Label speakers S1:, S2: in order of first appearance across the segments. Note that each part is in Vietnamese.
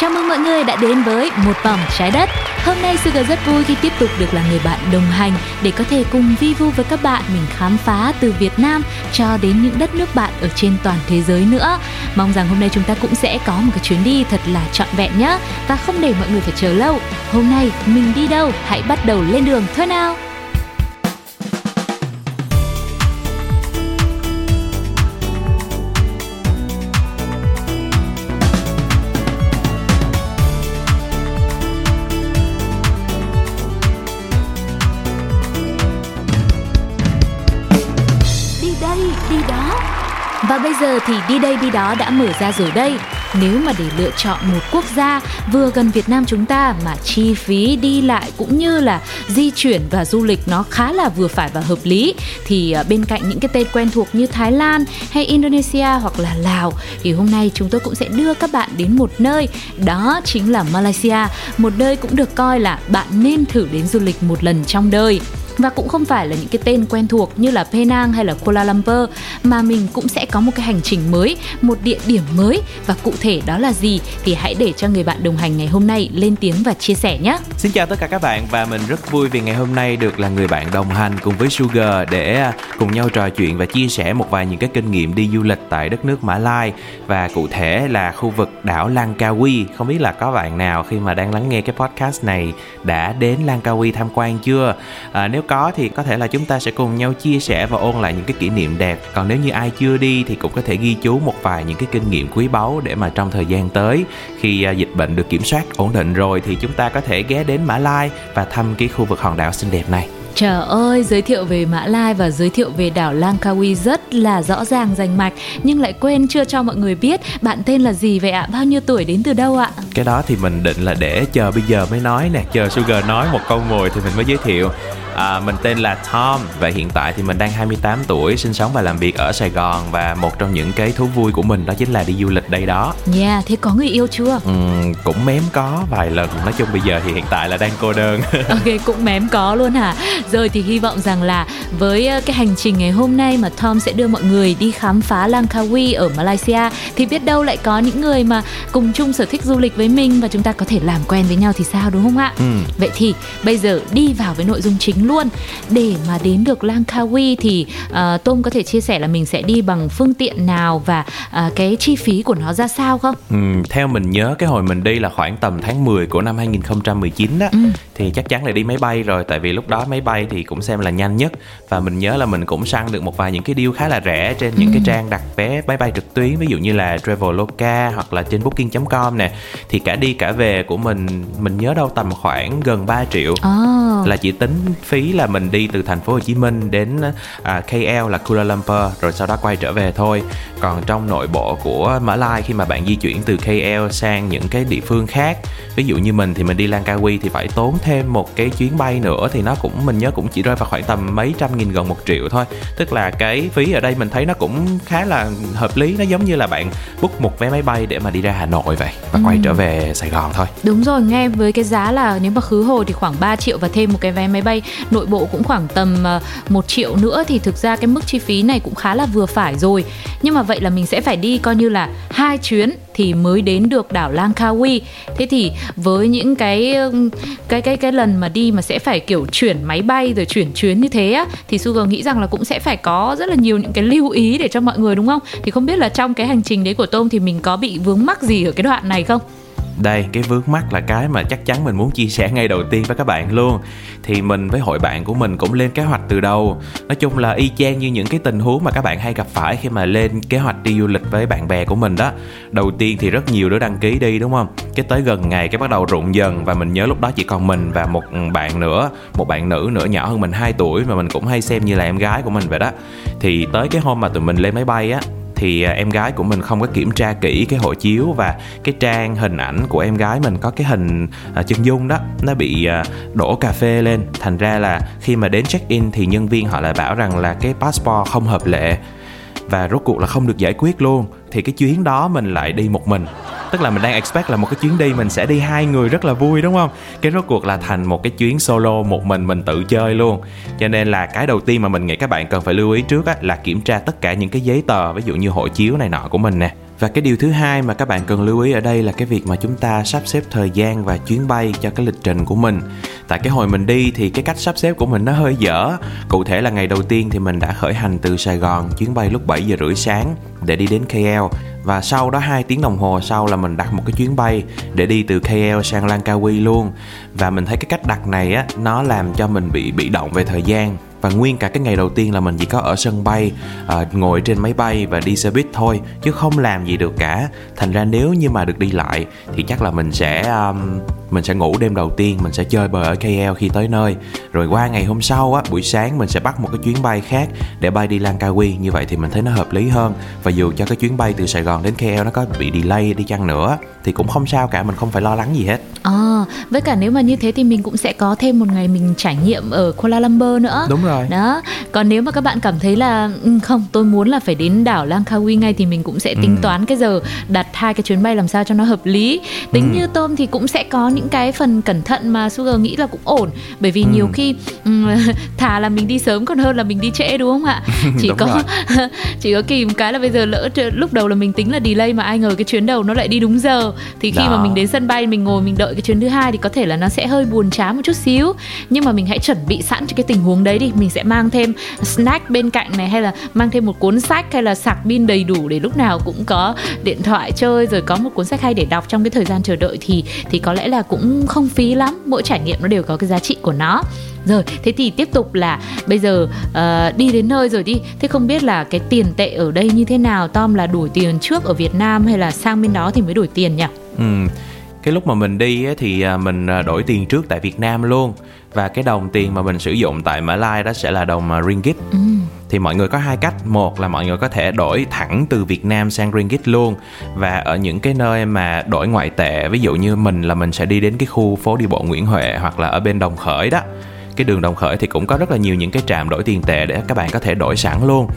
S1: Chào mừng mọi người đã đến với Một Vòng Trái Đất. Hôm nay Sugar rất vui khi tiếp tục được là người bạn đồng hành Để có thể cùng vi vu với các bạn, mình khám phá từ Việt Nam cho đến những đất nước bạn ở trên toàn thế giới nữa. Mong rằng hôm nay chúng ta cũng sẽ có một cái chuyến đi thật là trọn vẹn nhé Và không để mọi người phải chờ lâu. Hôm nay mình đi đâu? Hãy bắt đầu lên đường thôi nào. Bây giờ thì đi đây đi đó đã mở ra rồi đây. Nếu mà để lựa chọn một quốc gia vừa gần Việt Nam chúng ta mà chi phí đi lại cũng như là di chuyển và du lịch nó khá là vừa phải và hợp lý thì ờ, bên cạnh những cái tên quen thuộc như Thái Lan hay Indonesia hoặc là Lào thì hôm nay chúng tôi cũng sẽ đưa các bạn đến một nơi đó chính là Malaysia, một nơi cũng được coi là bạn nên thử đến du lịch một lần trong đời và cũng không phải là những cái tên quen thuộc như là Penang hay là Kuala Lumpur mà mình cũng sẽ có một cái hành trình mới, một địa điểm mới và cụ thể đó là gì thì hãy để cho người bạn đồng hành ngày hôm nay lên tiếng và chia sẻ nhé.
S2: Xin chào tất cả các bạn và mình rất vui vì ngày hôm nay được là người bạn đồng hành cùng với Sugar để à, cùng nhau trò chuyện và chia sẻ một vài những cái kinh nghiệm đi du lịch tại đất nước Mã Lai và cụ thể là khu vực đảo Langkawi. Không biết là có bạn nào khi mà đang lắng nghe cái podcast này đã đến Langkawi tham quan chưa? À, nếu có thì có thể là chúng ta sẽ cùng nhau chia sẻ và ôn lại những cái kỷ niệm đẹp. Còn nếu như ai chưa đi thì cũng có thể ghi chú một vài những cái kinh nghiệm quý báu để mà trong thời gian tới khi à, dịch bệnh được kiểm soát ổn định rồi thì chúng ta có thể ghé đến Mã Lai và thăm cái khu vực hòn đảo xinh đẹp này.
S1: Trời ơi, giới thiệu về Mã Lai và giới thiệu về đảo Langkawi rất là rõ ràng rành mạch nhưng lại quên chưa cho mọi người biết bạn tên là gì vậy ạ? Bao nhiêu tuổi đến từ đâu ạ?
S2: Cái đó thì mình định là để chờ bây giờ mới nói nè, chờ Sugar nói một câu ngồi thì mình mới giới thiệu. À, mình tên là Tom và hiện tại thì mình đang 28 tuổi, sinh sống và làm việc ở Sài Gòn và một trong những cái thú vui của mình đó chính là đi du lịch đây đó.
S1: Yeah, thế có người yêu chưa?
S2: Uhm, cũng mém có vài lần, nói chung bây giờ thì hiện tại là đang cô đơn.
S1: ok, cũng mém có luôn hả? Rồi thì hy vọng rằng là với ờ, cái hành trình ngày hôm nay mà Tom sẽ đưa mọi người đi khám phá Langkawi ở Malaysia thì biết đâu lại có những người mà cùng chung sở thích du lịch với mình và chúng ta có thể làm quen với nhau thì sao đúng không ạ?
S2: Ừ.
S1: Vậy thì bây giờ đi vào với nội dung chính luôn để mà đến được Langkawi thì uh, Tom có thể chia sẻ là mình sẽ đi bằng phương tiện nào và uh, cái chi phí của nó ra sao không?
S2: Ừm, theo mình nhớ cái hồi mình đi là khoảng tầm tháng 10 của năm 2019 đó
S1: Ừ.
S2: thì chắc chắn là đi máy bay rồi tại vì lúc đó máy bay thì cũng xem là nhanh nhất và mình nhớ là mình cũng săn được một vài những cái deal khá là rẻ trên những cái trang đặt vé máy bay trực tuyến ví dụ như là Traveloka hoặc là trên booking.com nè thì cả đi cả về của mình mình nhớ đâu tầm khoảng gần 3 triệu
S1: Oh.
S2: là chỉ tính phí là mình đi từ thành phố Hồ Chí Minh đến à, KL là Kuala Lumpur rồi sau đó quay trở về thôi. Còn trong nội bộ của Mã Lai khi mà bạn di chuyển từ KL sang những cái địa phương khác, ví dụ như mình thì mình đi Langkawi thì phải tốn thêm một cái chuyến bay nữa thì nó cũng mình nhớ cũng chỉ rơi vào khoảng tầm mấy trăm nghìn gần một triệu thôi. Tức là cái phí ở đây mình thấy nó cũng khá là hợp lý, nó giống như là bạn book một vé máy bay để mà đi ra Hà Nội vậy và quay trở về Sài Gòn thôi.
S1: Đúng rồi, nghe với cái giá là nếu mà khứ hồi thì khoảng 3 triệu và thêm một cái vé máy bay nội bộ cũng khoảng tầm ờ, một triệu nữa thì thực ra cái mức chi phí này cũng khá là vừa phải rồi. Nhưng mà vậy là mình sẽ phải đi coi như là hai chuyến thì mới đến được đảo Langkawi. Thế thì với những cái cái cái cái lần mà đi mà sẽ phải, kiểu, chuyển máy bay rồi chuyển chuyến như thế á, thì Sugar nghĩ rằng là cũng sẽ phải có rất là nhiều những cái lưu ý để cho mọi người, đúng không? Thì không biết là trong cái hành trình đấy của tôm thì mình có bị vướng mắc gì ở cái đoạn này không?
S2: Đây, cái vướng mắt là cái mà chắc chắn mình muốn chia sẻ ngay đầu tiên với các bạn luôn. Thì mình với hội bạn của mình cũng lên kế hoạch từ đầu. Nói chung là y chang như những cái tình huống mà các bạn hay gặp phải khi mà lên kế hoạch đi du lịch với bạn bè của mình đó. Đầu tiên thì rất nhiều đứa đăng ký đi, đúng không? Cái tới gần ngày cái bắt đầu rụng dần và mình nhớ lúc đó chỉ còn mình và một bạn nữa, một bạn nữ nữa nhỏ hơn mình 2 tuổi mà mình cũng hay xem như là em gái của mình vậy đó. Thì tới cái hôm mà tụi mình lên máy bay á thì à, em gái của mình không có kiểm tra kỹ cái hộ chiếu và cái trang hình ảnh của em gái mình có cái hình à, chân dung đó, nó bị à, đổ cà phê lên. Thành ra là khi mà đến check in thì nhân viên họ lại bảo rằng là cái passport không hợp lệ và rốt cuộc là không được giải quyết luôn. Thì cái chuyến đó mình lại đi một mình tức là mình đang expect là một cái chuyến đi mình sẽ đi hai người rất là vui đúng không? Cái rốt cuộc là thành một cái chuyến solo một mình mình tự chơi luôn. Cho nên là cái đầu tiên mà mình nghĩ các bạn cần phải lưu ý trước á, là kiểm tra tất cả những cái giấy tờ ví dụ như hộ chiếu này nọ của mình nè và cái điều thứ hai mà các bạn cần lưu ý ở đây là cái việc mà chúng ta sắp xếp thời gian và chuyến bay cho cái lịch trình của mình. Tại cái hồi mình đi thì cái cách sắp xếp của mình nó hơi dở. Cụ thể là ngày đầu tiên thì mình đã khởi hành từ sài gòn, chuyến bay lúc 7 giờ rưỡi sáng để đi đến KL và sau đó 2 tiếng đồng hồ sau là mình đặt một cái chuyến bay để đi từ KL sang Langkawi luôn. Và mình thấy cái cách đặt này á, nó làm cho mình bị bị động về thời gian và nguyên cả cái ngày đầu tiên là mình chỉ có ở sân bay à, ngồi trên máy bay và đi xe buýt thôi chứ không làm gì được cả. Thành ra nếu như mà được đi lại thì chắc là mình sẽ um, mình sẽ ngủ đêm đầu tiên mình sẽ chơi bời ở KL khi tới nơi. Rồi qua ngày hôm sau á buổi sáng mình sẽ bắt một cái chuyến bay khác để bay đi Langkawi. Như vậy thì mình thấy nó hợp lý hơn. Và dù cho cái chuyến bay từ Sài Gòn đến KL nó có bị delay đi chăng nữa thì cũng không sao cả mình không phải lo lắng gì hết.
S1: À, với cả nếu mà như thế thì mình cũng sẽ có thêm một ngày mình trải nghiệm ở Kuala Lumpur nữa.
S2: Đúng rồi.
S1: Đó. Còn nếu mà các bạn cảm thấy là "Ừ, không, tôi muốn là phải đến đảo Langkawi ngay thì mình cũng sẽ tính
S2: Ừ.
S1: toán cái giờ đặt hai cái chuyến bay làm sao cho nó hợp lý. Tính
S2: Ừ.
S1: như tôm thì cũng sẽ có những cái phần cẩn thận mà Sugar nghĩ là cũng ổn. Bởi vì nhiều
S2: Ừ.
S1: khi ừm, thà là mình đi sớm còn hơn là mình đi trễ đúng không ạ? Chỉ có
S2: rồi.
S1: chỉ có kìm cái là bây giờ lỡ lúc đầu là mình tính là delay mà ai ngờ cái chuyến đầu nó lại đi đúng giờ thì khi
S2: Đó.
S1: mà mình đến sân bay mình ngồi mình đợi cái chuyến thứ hai thì có thể là nó sẽ hơi buồn chán một chút xíu nhưng mà mình hãy chuẩn bị sẵn cho cái tình huống đấy đi mình sẽ mang thêm snack bên cạnh này hay là mang thêm một cuốn sách hay là sạc pin đầy đủ để lúc nào cũng có điện thoại chơi rồi có một cuốn sách hay để đọc trong cái thời gian chờ đợi thì thì có lẽ là cũng không phí lắm. Mỗi trải nghiệm nó đều có cái giá trị của nó. Rồi thế thì tiếp tục là bây giờ uh, đi đến nơi rồi đi. Thế không biết là cái tiền tệ ở đây như thế nào? Tom là đổi tiền trước ở việt nam hay là sang bên đó thì mới đổi tiền nhỉ?
S2: Ừ. Cái lúc mà mình đi á, thì à, mình à, đổi tiền trước tại Việt Nam luôn và cái đồng tiền mà mình sử dụng tại Mã Lai đó sẽ là đồng à, ringgit.
S1: ừ.
S2: Thì mọi người có hai cách, một là mọi người có thể đổi thẳng từ Việt Nam sang ringgit luôn và ở những cái nơi mà đổi ngoại tệ, ví dụ như mình là mình sẽ đi đến cái khu phố đi bộ Nguyễn Huệ hoặc là ở bên Đồng Khởi đó. Cái đường Đồng Khởi thì cũng có rất là nhiều những cái trạm đổi tiền tệ để các bạn có thể đổi sẵn luôn.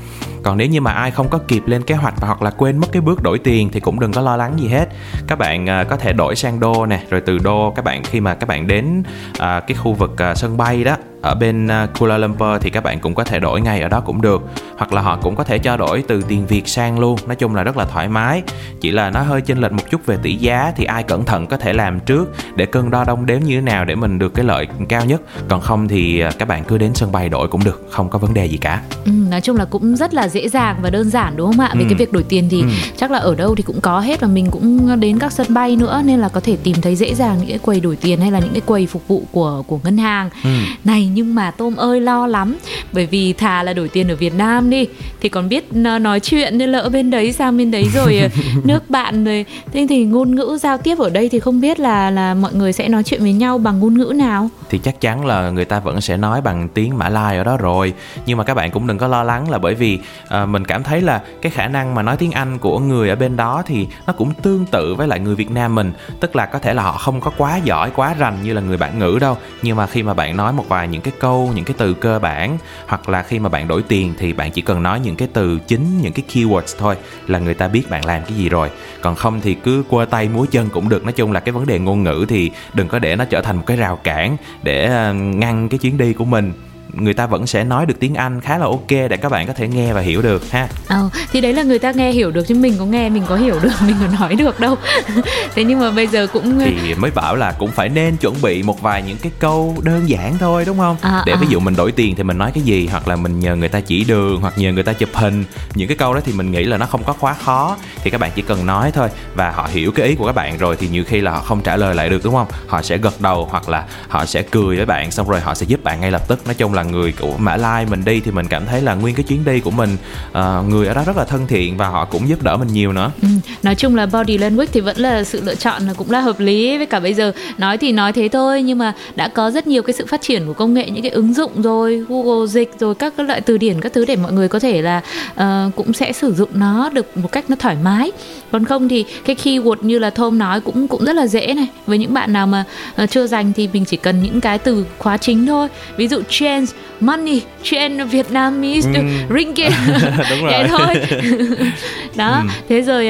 S2: Còn nếu như mà ai không có kịp lên kế hoạch hoặc là quên mất cái bước đổi tiền thì cũng đừng có lo lắng gì hết. Các bạn à, có thể đổi sang đô nè, rồi từ đô các bạn khi mà các bạn đến à, cái khu vực à, sân bay đó ở bên à, Kuala Lumpur thì các bạn cũng có thể đổi ngay ở đó cũng được hoặc là họ cũng có thể cho đổi từ tiền Việt sang luôn nói chung là rất là thoải mái chỉ là nó hơi chênh lệch một chút về tỷ giá thì ai cẩn thận có thể làm trước để cân đo đong đếm như thế nào để mình được cái lợi cao nhất còn không thì à, các bạn cứ đến sân bay đổi cũng được không có vấn đề gì cả
S1: Ừ, nói chung là cũng rất là dễ dàng và đơn giản đúng không ạ? Về
S2: Ừ.
S1: cái việc đổi tiền thì
S2: Ừ.
S1: chắc là ở đâu thì cũng có hết và mình cũng đến các sân bay nữa nên là có thể tìm thấy dễ dàng những cái quầy đổi tiền hay là những cái quầy phục vụ của của ngân hàng.
S2: Ừ.
S1: Này nhưng mà Tôm ơi lo lắm. Bởi vì thà là đổi tiền ở Việt Nam đi thì còn biết nói chuyện nên lỡ bên đấy sang bên đấy rồi ờ, nước bạn rồi. Thế thì ngôn ngữ giao tiếp ở đây thì không biết là là mọi người sẽ nói chuyện với nhau bằng ngôn ngữ nào?
S2: thì chắc chắn là người ta vẫn sẽ nói bằng tiếng Mã Lai ở đó rồi. Nhưng mà các bạn cũng đừng có lo lắng là bởi vì à, mình cảm thấy là cái khả năng mà nói tiếng Anh của người ở bên đó thì nó cũng tương tự với lại người Việt Nam mình. Tức là có thể là họ không có quá giỏi quá rành như là người bản ngữ đâu. Nhưng mà khi mà bạn nói một vài những cái câu, những cái từ cơ bản, hoặc là khi mà bạn đổi tiền thì bạn chỉ cần nói những cái từ chính, những cái keywords thôi, là người ta biết bạn làm cái gì rồi. Còn không thì cứ quơ tay múa chân cũng được. Nói chung là cái vấn đề ngôn ngữ thì đừng có để nó trở thành một cái rào cản để ờ, ngăn cái chuyến đi của mình người ta vẫn sẽ nói được tiếng Anh khá là ok để các bạn có thể nghe và hiểu được ha.
S1: Ờ, thì đấy là người ta nghe hiểu được chứ mình có nghe mình có hiểu được mình có nói được đâu. Thế nhưng mà bây giờ cũng
S2: thì mới bảo là cũng phải nên chuẩn bị một vài những cái câu đơn giản thôi đúng không?
S1: À,
S2: để ví
S1: à.
S2: dụ mình đổi tiền thì mình nói cái gì hoặc là mình nhờ người ta chỉ đường hoặc nhờ người ta chụp hình. Những cái câu đó thì mình nghĩ là nó không có quá khó thì các bạn chỉ cần nói thôi. Và họ hiểu cái ý của các bạn rồi thì nhiều khi là họ không trả lời lại được đúng không? Họ sẽ gật đầu hoặc là họ sẽ cười với bạn xong rồi họ sẽ giúp bạn ngay lập tức. Nói chung là người của Mã Lai mình đi thì mình cảm thấy là nguyên cái chuyến đi của mình uh, người ở đó rất là thân thiện và họ cũng giúp đỡ mình nhiều nữa.
S1: Ừ, nói chung là body language thì vẫn là sự lựa chọn là cũng là hợp lý với cả bây giờ. Nói thì nói thế thôi nhưng mà đã có rất nhiều cái sự phát triển của công nghệ những cái ứng dụng rồi Google dịch rồi các loại từ điển các thứ để mọi người có thể là uh, cũng sẽ sử dụng nó được một cách nó thoải mái còn không thì cái keyword như là Thôm nói cũng cũng rất là dễ này. Với những bạn nào mà uh, chưa dành thì mình chỉ cần những cái từ khóa chính thôi. Ví dụ change money change Vietnamese ừ. ringgit
S2: đúng rồi.
S1: vậy thôi. Đó ừ. thế rồi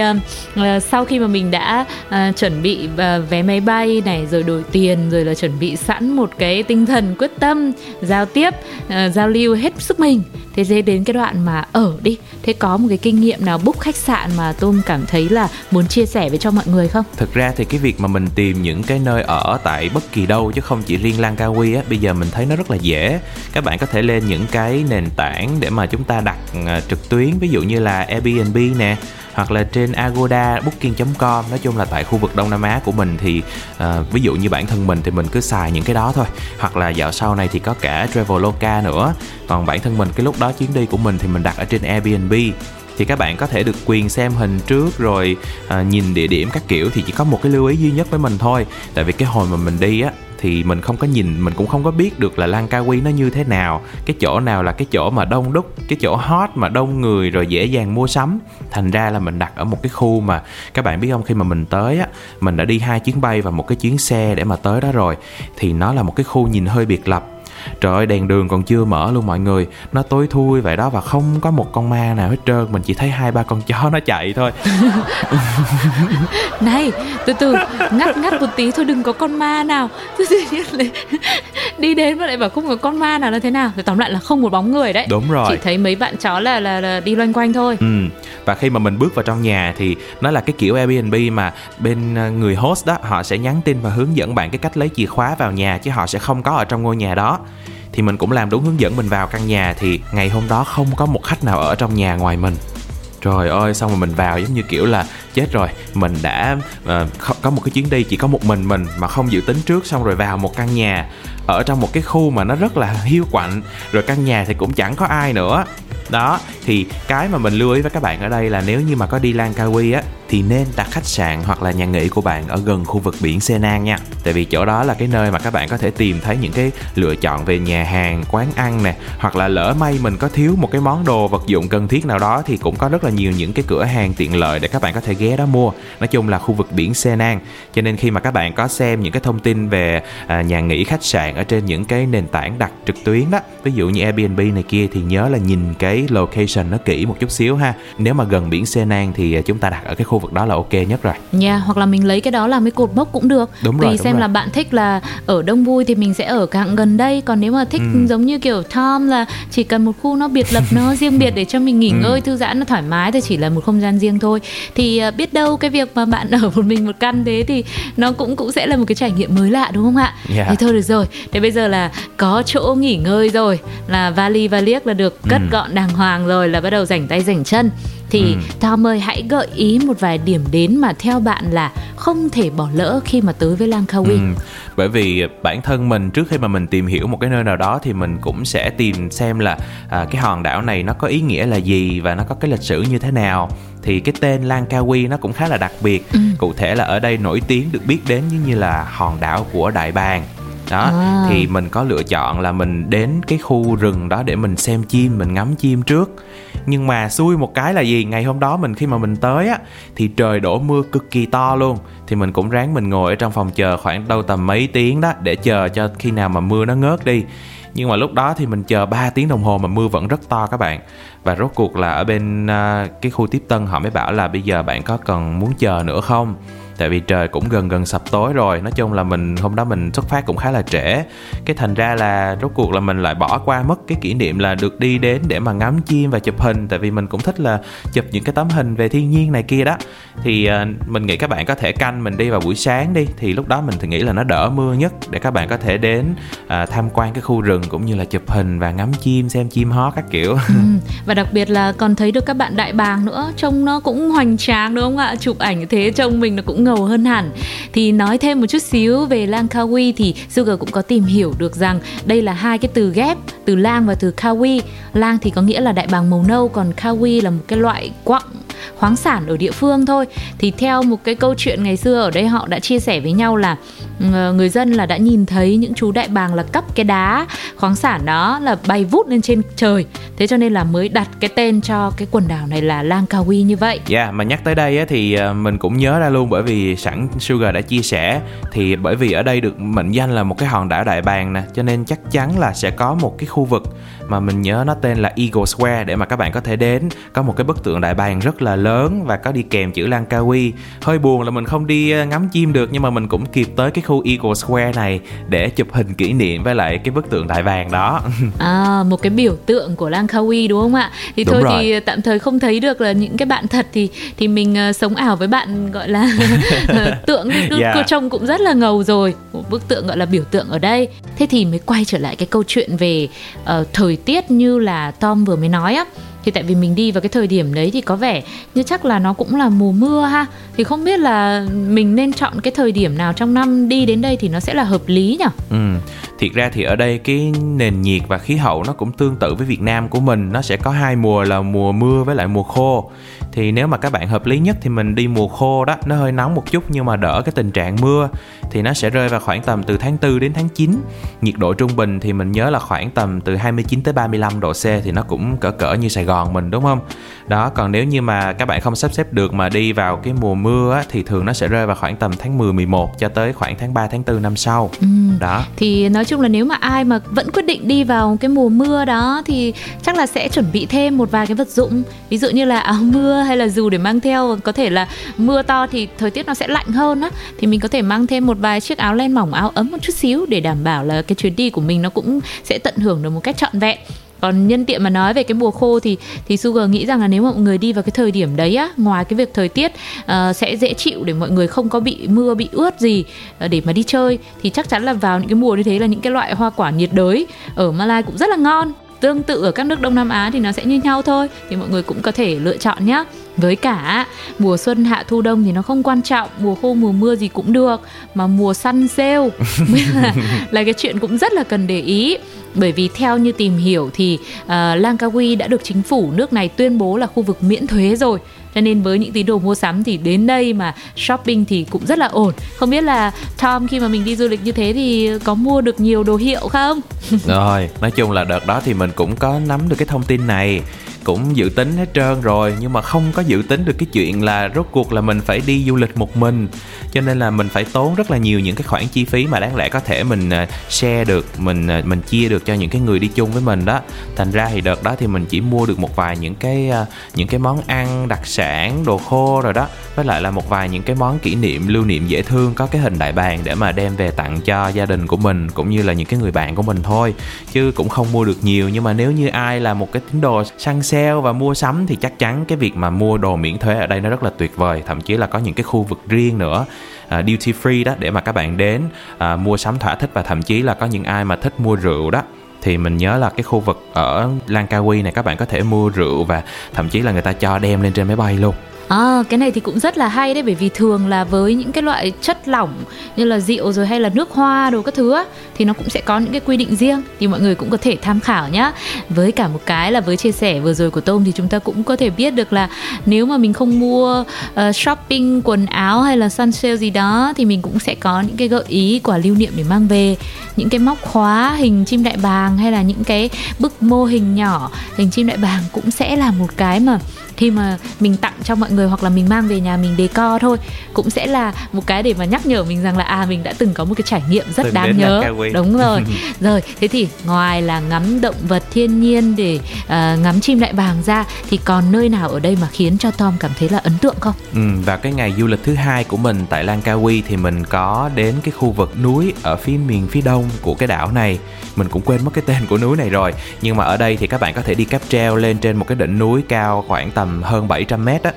S1: uh, sau khi mà mình đã uh, chuẩn bị uh, vé máy bay này rồi đổi tiền rồi là chuẩn bị sẵn một cái tinh thần quyết tâm giao tiếp uh, giao lưu hết sức mình thế dễ đến cái đoạn mà ở đi, thế có một cái kinh nghiệm nào book khách sạn mà tôm cảm thấy là muốn chia sẻ với cho mọi người không?
S2: Thực ra thì cái việc mà mình tìm những cái nơi ở tại bất kỳ đâu, chứ không chỉ riêng Langkawi á, bây giờ mình thấy nó rất là dễ. Các bạn có thể lên những cái nền tảng để mà chúng ta đặt à, trực tuyến, ví dụ như là Airbnb nè hoặc là trên Agoda, Booking.com nói chung là tại khu vực Đông Nam Á của mình thì uh, ví dụ như bản thân mình thì mình cứ xài những cái đó thôi. Hoặc là dạo sau này thì có cả Traveloka nữa. Còn bản thân mình cái lúc đó chuyến đi của mình thì mình đặt ở trên Airbnb. Thì các bạn có thể được quyền xem hình trước rồi à, nhìn địa điểm các kiểu thì chỉ có một cái lưu ý duy nhất với mình thôi. Tại vì cái hồi mà mình đi á thì mình không có nhìn, mình cũng không có biết được là Langkawi nó như thế nào. Cái chỗ nào là cái chỗ mà đông đúc, cái chỗ hot mà đông người rồi dễ dàng mua sắm. Thành ra là mình đặt ở một cái khu mà, các bạn biết không, khi mà mình tới á, mình đã đi hai chuyến bay và một cái chuyến xe để mà tới đó rồi. Thì nó là một cái khu nhìn hơi biệt lập trời ơi đèn đường còn chưa mở luôn mọi người. Nó tối thui vậy đó và không có một con ma nào hết trơn. Mình chỉ thấy hai ba con chó nó chạy thôi.
S1: Này từ từ ngắt ngắt một tí thôi đừng có con ma nào. Tự nhiên đi đến mà lại bảo không có con ma nào là thế nào. Thì tóm lại là không một bóng người đấy.
S2: Đúng rồi.
S1: Chỉ thấy mấy bạn chó là là, là đi loanh quanh thôi.
S2: Ừ và khi mà mình bước vào trong nhà thì nó là cái kiểu Airbnb mà bên ờ, người host đó họ sẽ nhắn tin và hướng dẫn bạn cái cách lấy chìa khóa vào nhà chứ họ sẽ không có ở trong ngôi nhà đó thì mình cũng làm đúng hướng dẫn mình vào căn nhà thì ngày hôm đó không có một khách nào ở trong nhà ngoài mình. Trời ơi xong rồi mình vào giống như kiểu là chết rồi. Mình đã uh, có một cái chuyến đi chỉ có một mình mình mà không dự tính trước xong rồi vào một căn nhà ở trong một cái khu mà nó rất là hiu quạnh, rồi căn nhà thì cũng chẳng có ai nữa. Đó, thì cái mà mình lưu ý với các bạn ở đây là nếu như mà có đi Langkawi á, thì nên đặt khách sạn hoặc là nhà nghỉ của bạn ở gần khu vực biển Senang nha. Tại vì chỗ đó là cái nơi mà các bạn có thể tìm thấy những cái lựa chọn về nhà hàng, quán ăn nè, hoặc là lỡ may mình có thiếu một cái món đồ, vật dụng cần thiết nào đó thì cũng có rất là nhiều những cái cửa hàng tiện lợi để các bạn có thể ghé đó mua. Nói chung là khu vực biển Senang cho nên khi mà các bạn có xem những cái thông tin về à, nhà nghỉ khách sạn ở trên những cái nền tảng đặt trực tuyến đó ví dụ như Airbnb này kia thì nhớ là nhìn cái location nó kỹ một chút xíu ha nếu mà gần biển Senang thì à, chúng ta đặt ở cái khu vực đó là ok nhất rồi.
S1: Nha, yeah, hoặc là mình lấy cái đó làm cái cột mốc cũng được.
S2: Đúng
S1: Tùy
S2: rồi,
S1: xem
S2: đúng
S1: là
S2: rồi.
S1: bạn thích là ở Đông Vui thì mình sẽ ở cảng gần đây, còn nếu mà thích
S2: Ừ.
S1: giống như kiểu Tom là chỉ cần một khu nó biệt lập nó riêng biệt để cho mình nghỉ
S2: Ừ.
S1: ngơi thư giãn nó thoải mái thì chỉ là một không gian riêng thôi. Thì à, biết đâu cái việc mà bạn ở một mình một căn thế thì nó cũng cũng sẽ là một cái trải nghiệm mới lạ đúng không ạ?
S2: Yeah.
S1: Thế thôi được rồi. Thế bây giờ là có chỗ nghỉ ngơi rồi, là vali valiếc là được cất
S2: Ừ.
S1: gọn đàng hoàng rồi là bắt đầu rảnh tay rảnh chân thì
S2: Ừ.
S1: Tom ơi hãy gợi ý một vài điểm đến mà theo bạn là không thể bỏ lỡ khi mà tới với Langkawi.
S2: Ừ, bởi vì bản thân mình trước khi mà mình tìm hiểu một cái nơi nào đó thì mình cũng sẽ tìm xem là à, cái hòn đảo này nó có ý nghĩa là gì và nó có cái lịch sử như thế nào thì cái tên Langkawi nó cũng khá là đặc biệt
S1: Ừ.
S2: cụ thể là ở đây nổi tiếng được biết đến như như là hòn đảo của Đại Bàng đó
S1: À.
S2: thì mình có lựa chọn là mình đến cái khu rừng đó để mình xem chim mình ngắm chim trước. Nhưng mà xui một cái là gì? Ngày hôm đó mình khi mà mình tới á thì trời đổ mưa cực kỳ to luôn. Thì mình cũng ráng mình ngồi ở trong phòng chờ khoảng đâu tầm mấy tiếng đó để chờ cho khi nào mà mưa nó ngớt đi. Nhưng mà lúc đó thì mình chờ 3 tiếng đồng hồ mà mưa vẫn rất to các bạn. Và rốt cuộc là ở bên à, cái khu tiếp tân họ mới bảo là bây giờ bạn có cần muốn chờ nữa không tại vì trời cũng gần gần sập tối rồi. Nói chung là mình hôm đó mình xuất phát cũng khá là trễ. Cái thành ra là rốt cuộc là mình lại bỏ qua mất cái kỷ niệm là được đi đến để mà ngắm chim và chụp hình. Tại vì mình cũng thích là chụp những cái tấm hình về thiên nhiên này kia đó. Thì uh, mình nghĩ các bạn có thể canh mình đi vào buổi sáng đi. Thì lúc đó mình thì nghĩ là nó đỡ mưa nhất để các bạn có thể đến uh, tham quan cái khu rừng cũng như là chụp hình và ngắm chim xem chim hót các kiểu.
S1: Ừ. Và đặc biệt là còn thấy được các bạn đại bàng nữa. Trông nó cũng hoành tráng đúng không ạ? Chụp ảnh như thế trông mình nó cũng ngờ ngầu hơn hẳn. Thì nói thêm một chút xíu về Langkawi thì Sugar cũng có tìm hiểu được rằng đây là hai cái từ ghép từ lang và từ kawi lang thì có nghĩa là đại bàng màu nâu còn kawi là một cái loại quặng khoáng sản ở địa phương thôi. Thì theo một cái câu chuyện ngày xưa ở đây họ đã chia sẻ với nhau là ờ, người dân là đã nhìn thấy những chú đại bàng là cắp cái đá khoáng sản đó là bay vút lên trên trời. Thế cho nên là mới đặt cái tên cho cái quần đảo này là Langkawi như vậy.
S2: Dạ yeah, mà nhắc tới đây á, thì ờ, mình cũng nhớ ra luôn bởi vì sẵn Sugar đã chia sẻ, thì bởi vì ở đây được mệnh danh là một cái hòn đảo đại bàng nè, cho nên chắc chắn là sẽ có một cái khu vực mà mình nhớ nó tên là Eagle Square để mà các bạn có thể đến. Có một cái bức tượng đại bàng rất là lớn và có đi kèm chữ Langkawi hơi buồn là mình không đi ờ, ngắm chim được nhưng mà mình cũng kịp tới cái khu Eagle Square này để chụp hình kỷ niệm với lại cái bức tượng đại bàng đó.
S1: À một cái biểu tượng của Langkawi đúng không ạ? Thì
S2: Đúng
S1: thôi
S2: rồi.
S1: thì tạm thời không thấy được là những cái bạn thật thì thì mình ờ, sống ảo với bạn gọi là tượng cứ,
S2: Yeah.
S1: cứ trông cũng rất là ngầu rồi. Một bức tượng gọi là biểu tượng ở đây. Thế thì mới quay trở lại cái câu chuyện về ờ, thời tiết như là Tom vừa mới nói á. Thì tại vì mình đi vào cái thời điểm đấy thì có vẻ như chắc là nó cũng là mùa mưa ha. Thì không biết là mình nên chọn cái thời điểm nào trong năm đi đến đây thì nó sẽ là hợp lý nhỉ?
S2: Ừ, thiệt ra thì ở đây cái nền nhiệt và khí hậu nó cũng tương tự với Việt Nam của mình. Nó sẽ có hai mùa là mùa mưa với lại mùa khô. Thì nếu mà các bạn hợp lý nhất thì mình đi mùa khô đó, Nó hơi nóng một chút nhưng mà đỡ cái tình trạng mưa Thì nó sẽ rơi vào khoảng tầm từ tháng 4 đến tháng 9 Nhiệt độ trung bình thì mình nhớ là khoảng tầm từ 29 tới 35 độ C Thì nó cũng cỡ cỡ như Sài Gòn mình, đúng không? Đó, còn nếu như mà các bạn không sắp xếp được mà đi vào cái mùa mưa á, Thì thường nó sẽ rơi vào khoảng tầm tháng 10, 11 cho tới khoảng tháng 3, tháng 4 năm sau. Đó.
S1: Thì nói chung là nếu mà ai mà vẫn quyết định đi vào cái mùa mưa đó thì chắc là sẽ chuẩn bị thêm một vài cái vật dụng. Ví dụ như là áo mưa hay là dù để mang theo. Có thể là mưa to thì thời tiết nó sẽ lạnh hơn á. Thì mình có thể mang thêm một vài chiếc áo len mỏng áo ấm một chút xíu để đảm bảo là cái chuyến đi của mình nó cũng sẽ tận hưởng được một cách trọn vẹn còn nhân tiện mà nói về cái mùa khô thì thì Sugar nghĩ rằng là nếu mọi người đi vào cái thời điểm đấy á ngoài cái việc thời tiết uh, sẽ dễ chịu để mọi người không có bị mưa bị ướt gì uh, để mà đi chơi thì chắc chắn là vào những cái mùa như thế là những cái loại hoa quả nhiệt đới ở Malai cũng rất là ngon. Tương tự ở các nước Đông Nam Á thì nó sẽ như nhau thôi thì mọi người cũng có thể lựa chọn nhé với cả mùa xuân hạ thu đông thì nó không quan trọng mùa khô mùa mưa gì cũng được mà mùa săn sale là, là cái chuyện cũng rất là cần để ý bởi vì theo như tìm hiểu thì ờ, uh, Langkawi đã được chính phủ nước này tuyên bố là khu vực miễn thuế rồi. Cho nên với những tín đồ mua sắm thì đến đây mà shopping thì cũng rất là ổn. Không biết là Tom khi mà mình đi du lịch như thế thì có mua được nhiều đồ hiệu không?
S2: Rồi, nói chung là đợt đó thì mình cũng có nắm được cái thông tin này cũng dự tính hết trơn rồi, nhưng mà không có dự tính được cái chuyện là rốt cuộc là mình phải đi du lịch một mình. Cho nên là mình phải tốn rất là nhiều những cái khoản chi phí mà đáng lẽ có thể mình à, share được, mình à, mình chia được cho những cái người đi chung với mình đó. Thành ra thì đợt đó thì mình chỉ mua được một vài những cái à, những cái món ăn đặc sản, đồ khô rồi đó. Với lại là một vài những cái món kỷ niệm, lưu niệm dễ thương, có cái hình đại bàng để mà đem về tặng cho gia đình của mình, cũng như là những cái người bạn của mình thôi. Chứ cũng không mua được nhiều, nhưng mà nếu như ai là một cái tín đồ săn sale và mua sắm thì chắc chắn cái việc mà mua đồ miễn thuế ở đây nó rất là tuyệt vời. Thậm chí là có những cái khu vực riêng nữa uh, duty free đó để mà các bạn đến uh, mua sắm thỏa thích và thậm chí là có những ai mà thích mua rượu đó thì mình nhớ là cái khu vực ở Langkawi này các bạn có thể mua rượu và thậm chí là người ta cho đem lên trên máy bay luôn.
S1: À, cái này thì cũng rất là hay đấy bởi vì thường là với những cái loại chất lỏng như là rượu rồi hay là nước hoa đồ các thứ á, thì nó cũng sẽ có những cái quy định riêng thì mọi người cũng có thể tham khảo nhá. Với cả một cái là với chia sẻ vừa rồi của tôm thì chúng ta cũng có thể biết được là nếu mà mình không mua uh, shopping quần áo hay là sun sale gì đó thì mình cũng sẽ có những cái gợi ý quả lưu niệm để mang về những cái móc khóa hình chim đại bàng hay là những cái bức mô hình nhỏ hình chim đại bàng cũng sẽ là một cái mà khi mà mình tặng cho mọi người hoặc là mình mang về nhà mình decor thôi cũng sẽ là một cái để mà nhắc nhở mình rằng là à mình đã từng có một cái trải nghiệm rất
S2: Từng
S1: đáng nhớ. Đúng rồi. Rồi thế thì ngoài là ngắm động vật thiên nhiên để à, ngắm chim đại bàng ra thì còn nơi nào ở đây mà khiến cho Tom cảm thấy là ấn tượng không?
S2: Ừ, vào cái ngày du lịch thứ hai của mình tại Langkawi thì mình có đến cái khu vực núi ở phía miền phía đông của cái đảo này. Mình cũng quên mất cái tên của núi này rồi. Nhưng mà ở đây thì các bạn có thể đi cáp treo lên trên một cái đỉnh núi cao khoảng tầm hơn 700 mét á,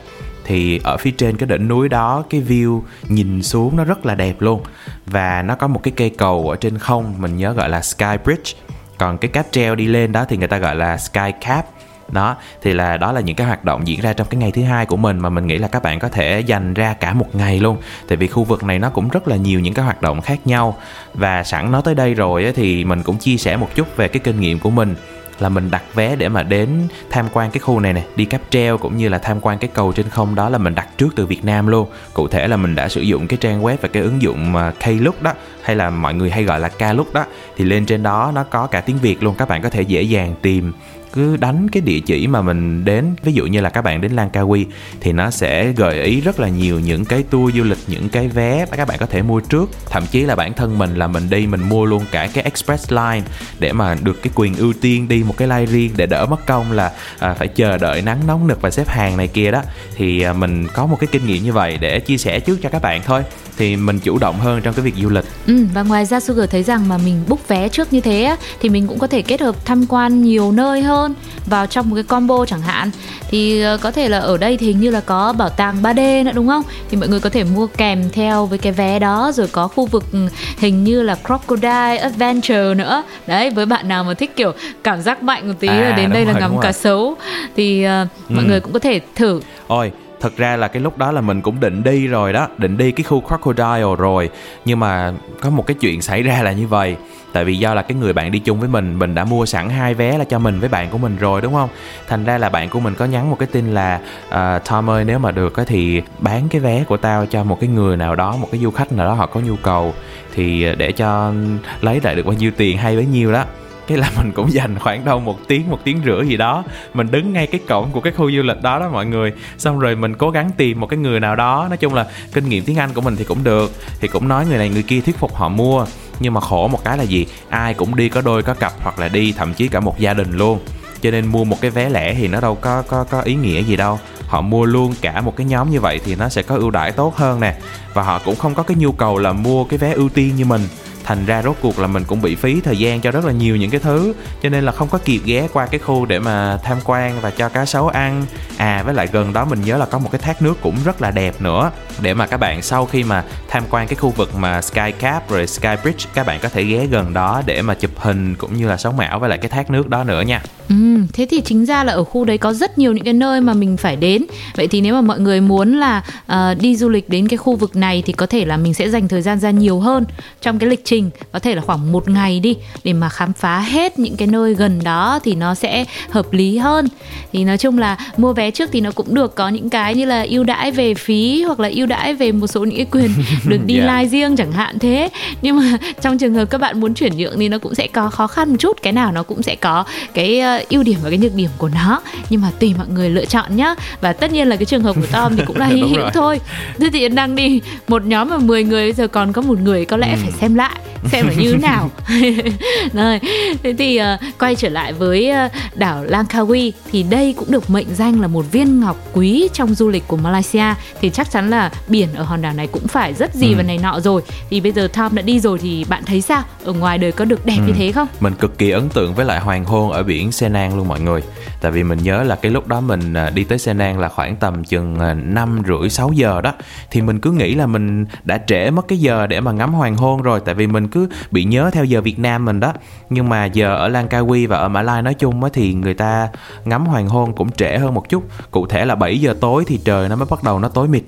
S2: thì ở phía trên cái đỉnh núi đó, cái view nhìn xuống nó rất là đẹp luôn. Và nó có một cái cây cầu ở trên không, mình nhớ gọi là Sky Bridge. Còn cái cáp treo đi lên đó thì người ta gọi là Sky Cap. Đó, thì là, đó là những cái hoạt động diễn ra trong cái ngày thứ hai của mình mà mình nghĩ là các bạn có thể dành ra cả một ngày luôn. Tại vì khu vực này nó cũng rất là nhiều những cái hoạt động khác nhau. Và sẵn nói tới đây rồi thì mình cũng chia sẻ một chút về cái kinh nghiệm của mình là mình đặt vé để mà đến tham quan cái khu này này đi cáp treo cũng như là tham quan cái cầu trên không đó là mình đặt trước từ Việt Nam luôn. Cụ thể là mình đã sử dụng cái trang web và cái ứng dụng mà Klook đó, hay là mọi người hay gọi là Klook đó, thì lên trên đó nó có cả tiếng Việt luôn, các bạn có thể dễ dàng tìm cứ đánh cái địa chỉ mà mình đến. Ví dụ như là các bạn đến Langkawi thì nó sẽ gợi ý rất là nhiều những cái tour du lịch những cái vé mà các bạn có thể mua trước. Thậm chí là bản thân mình là mình đi mình mua luôn cả cái express line để mà được cái quyền ưu tiên đi một cái line riêng để đỡ mất công là à, phải chờ đợi nắng nóng nực và xếp hàng này kia đó. Thì à, mình có một cái kinh nghiệm như vậy để chia sẻ trước cho các bạn thôi. Thì mình chủ động hơn trong cái việc du lịch.
S1: Ừ, và ngoài ra Sugar thấy rằng mà mình book vé trước như thế thì mình cũng có thể kết hợp tham quan nhiều nơi hơn vào trong một cái combo chẳng hạn thì ờ, có thể là ở đây thì hình như là có bảo tàng 3D nữa đúng không? Thì mọi người có thể mua kèm theo với cái vé đó rồi có khu vực ừ, hình như là Crocodile Adventure nữa. Đấy với bạn nào mà thích kiểu cảm giác mạnh một tí à, là đến đây rồi, là ngắm cá sấu thì uh, mọi ừ. người cũng có thể thử.
S2: Ôi thật ra là cái lúc đó là mình cũng định đi rồi đó định đi cái khu crocodile rồi. Nhưng mà có một cái chuyện xảy ra là như vậy. Tại vì do là cái người bạn đi chung với mình mình đã mua sẵn hai vé là cho mình với bạn của mình rồi đúng không? Thành ra là bạn của mình có nhắn một cái tin là uh, Tom ơi nếu mà được thì bán cái vé của tao cho một cái người nào đó một cái du khách nào đó họ có nhu cầu. Thì để cho lấy lại được bao nhiêu tiền hay bấy nhiêu đó cái là mình cũng dành khoảng đâu một tiếng một tiếng rưỡi gì đó, mình đứng ngay cái cổng của cái khu du lịch đó đó mọi người. Xong rồi mình cố gắng tìm một cái người nào đó, nói chung là kinh nghiệm tiếng anh của mình thì cũng được. Thì cũng nói người này người kia thuyết phục họ mua. Nhưng mà khổ một cái là gì? Ai cũng đi có đôi có cặp hoặc là đi thậm chí cả một gia đình luôn. Cho nên mua một cái vé lẻ thì nó đâu có có có ý nghĩa gì đâu. Họ mua luôn cả một cái nhóm như vậy thì nó sẽ có ưu đãi tốt hơn nè. Và họ cũng không có cái nhu cầu là mua cái vé ưu tiên như mình thành ra rốt cuộc là mình cũng bị phí thời gian cho rất là nhiều những cái thứ. Cho nên là không có kịp ghé qua cái khu để mà tham quan và cho cá sấu ăn. À với lại gần đó mình nhớ là có một cái thác nước cũng rất là đẹp nữa. Để mà các bạn sau khi mà tham quan cái khu vực mà Sky Cap rồi Sky Bridge các bạn có thể ghé gần đó để mà chụp hình cũng như là sống ảo với lại cái thác nước đó nữa nha.
S1: Ừ, thế thì chính ra là ở khu đấy có rất nhiều những cái nơi mà mình phải đến. Vậy thì nếu mà mọi người muốn là uh, đi du lịch đến cái khu vực này thì có thể là mình sẽ dành thời gian ra nhiều hơn trong cái lịch trình, có thể là khoảng một ngày đi để mà khám phá hết những cái nơi gần đó thì nó sẽ hợp lý hơn. Thì nói chung là mua vé trước thì nó cũng được có những cái như là ưu đãi về phí hoặc là ưu đãi về một số những cái quyền được đi yeah. live riêng chẳng hạn thế. Nhưng mà trong trường hợp các bạn muốn chuyển nhượng thì nó cũng sẽ có khó khăn một chút, cái nào nó cũng sẽ có cái uh, ưu điểm và cái nhược điểm của nó nhưng mà tùy mọi người lựa chọn nhá và tất nhiên là cái trường hợp của Tom thì cũng là hy hữu thôi thế thì đang đi một nhóm mà 10 người bây giờ còn có một người có lẽ ừ. phải xem lại xem là như thế nào. Rồi thế thì uh, quay trở lại với uh, đảo Langkawi thì đây cũng được mệnh danh là một viên ngọc quý trong du lịch của Malaysia. Thì chắc chắn là biển ở hòn đảo này cũng phải rất gì ừ. và này nọ rồi. Thì bây giờ Tom đã đi rồi thì bạn thấy sao? Ở ngoài đời có được đẹp ừ. như thế không?
S2: Mình cực kỳ ấn tượng với lại hoàng hôn ở biển Senang luôn mọi người. Tại vì mình nhớ là cái lúc đó mình à, đi tới Senang là khoảng tầm chừng à, năm rưỡi sáu giờ đó. Thì mình cứ nghĩ là mình đã trễ mất cái giờ để mà ngắm hoàng hôn rồi. Tại vì mình cứ bị nhớ theo giờ Việt Nam mình đó. Nhưng mà giờ ở Langkawi và ở Mã Lai nói chung á thì người ta ngắm hoàng hôn cũng trễ hơn một chút. Cụ thể là 7 giờ tối thì trời nó mới bắt đầu nó tối mịt